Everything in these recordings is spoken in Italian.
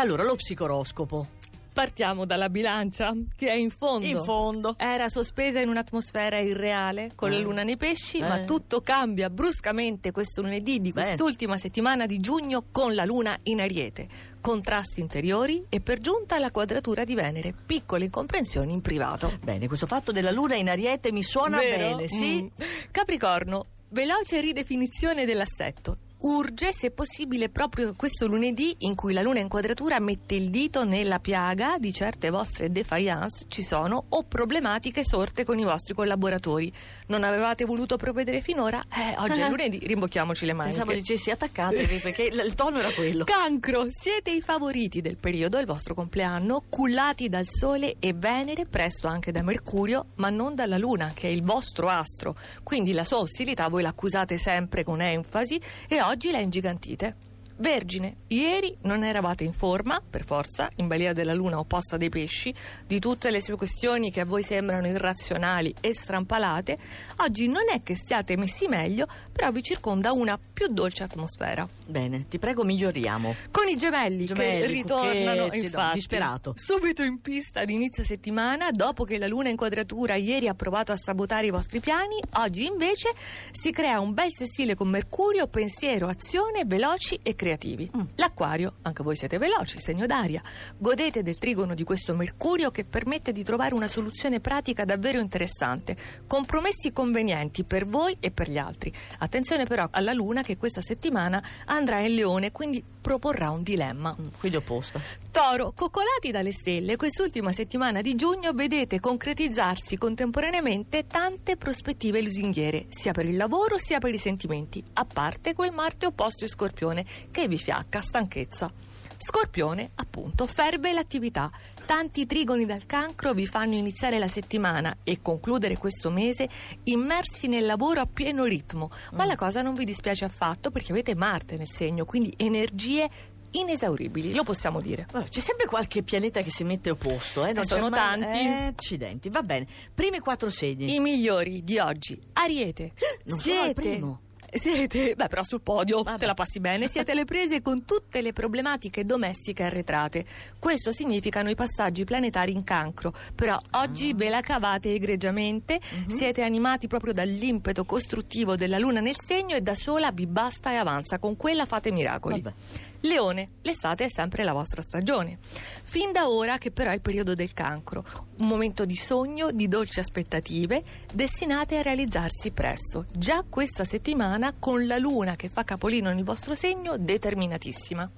Allora, lo psicoroscopo. Partiamo dalla bilancia, che è in fondo. In fondo. Era sospesa in un'atmosfera irreale con la Eh. luna nei pesci, Eh. ma tutto cambia bruscamente questo lunedì di quest'ultima settimana di giugno con la luna in ariete. Contrasti interiori e per giunta la quadratura di Venere, piccole incomprensioni in privato. Bene, questo fatto della luna in ariete mi suona Vero? bene, sì? Mm. Capricorno, veloce ridefinizione dell'assetto. Urge, se possibile, proprio questo lunedì in cui la luna in quadratura mette il dito nella piaga di certe vostre defiance ci sono o problematiche sorte con i vostri collaboratori. Non avevate voluto provvedere finora? Eh, oggi è lunedì, rimbocchiamoci le maniche. Pensavo dicessi attaccatevi perché il tono era quello. Cancro, siete i favoriti del periodo, il vostro compleanno, cullati dal Sole e Venere, presto anche da Mercurio, ma non dalla Luna, che è il vostro astro. Quindi la sua ostilità voi l'accusate sempre con enfasi e oggi la ingigantite. Vergine, ieri non eravate in forma, per forza, in balia della luna opposta dei pesci, di tutte le sue questioni che a voi sembrano irrazionali e strampalate, oggi non è che stiate messi meglio, però vi circonda una più dolce atmosfera. Bene, ti prego miglioriamo. Con i gemelli, Gemelli, che ritornano no, infatti, disperato. subito in pista ad inizio settimana dopo che la luna in quadratura ieri ha provato a sabotare i vostri piani oggi invece si crea un bel sessile con Mercurio pensiero, azione, veloci e creativi Mm. l'acquario, anche voi siete veloci, segno d'aria. Godete del trigono di questo Mercurio che permette di trovare una soluzione pratica davvero interessante. Compromessi convenienti per voi e per gli altri. Attenzione però alla luna che questa settimana andrà in leone quindi proporrà un dilemma. Mm, Quindi opposto. Toro, coccolati dalle stelle, quest'ultima settimana di giugno vedete concretizzarsi contemporaneamente tante prospettive lusinghiere, sia per il lavoro sia per i sentimenti, a parte quel Marte opposto in Scorpione che vi fiacca stanchezza. Scorpione, appunto, ferve l'attività. Tanti trigoni dal cancro vi fanno iniziare la settimana e concludere questo mese immersi nel lavoro a pieno ritmo. Ma la cosa non vi dispiace affatto perché avete Marte nel segno, quindi energie inesauribili, lo possiamo dire. Vabbè, c'è sempre qualche pianeta che si mette opposto, eh? Non Eh, c'è sono mai- tanti. Eh, accidenti, va bene. Primi quattro segni. I migliori di oggi, Ariete. Non primo. Siete, beh, però sul podio Vabbè. te la passi bene. Siete alle prese con tutte le problematiche domestiche arretrate. Questo significano i passaggi planetari in cancro. Però Ah. oggi ve la cavate egregiamente. Mhm. Siete animati proprio dall'impeto costruttivo della luna nel segno e da sola vi basta e avanza. Con quella fate miracoli. Vabbè. Leone, l'estate è sempre la vostra stagione. Fin da ora che però è il periodo del cancro, un momento di sogno, di dolci aspettative, destinate a realizzarsi presto. Già questa settimana con la luna che fa capolino nel vostro segno, determinatissima.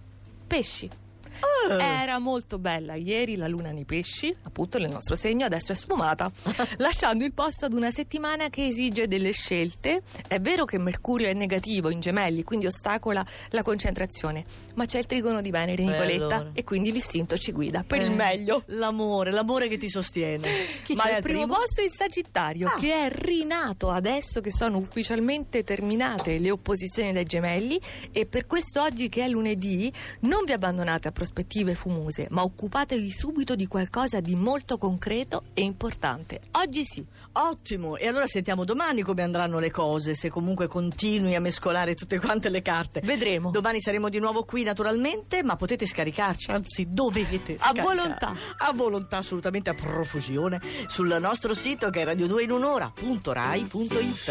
Pesci. Era molto bella ieri la luna nei pesci, appunto nel nostro segno, adesso è sfumata, lasciando il posto ad una settimana che esige delle scelte. È vero che Mercurio è negativo in gemelli, quindi ostacola la concentrazione, ma c'è il trigono di Venere in Nicoletta allora. e quindi l'istinto ci guida per il Eh, meglio. L'amore, l'amore che ti sostiene. Chi Ma c'è il al primo, posto è il Sagittario, Ah. che è rinato adesso che sono ufficialmente terminate le opposizioni dai gemelli e per questo oggi che è lunedì non vi abbandonate a prospettive fumose, ma occupatevi subito di qualcosa di molto concreto e importante. Oggi sì. Ottimo, e allora sentiamo domani come andranno le cose, se comunque continui a mescolare tutte quante le carte. Vedremo. Domani saremo di nuovo qui naturalmente, ma potete scaricarci, anzi dovete A volontà. A volontà, assolutamente a profusione, sul nostro sito che è radio2inunora.rai.it.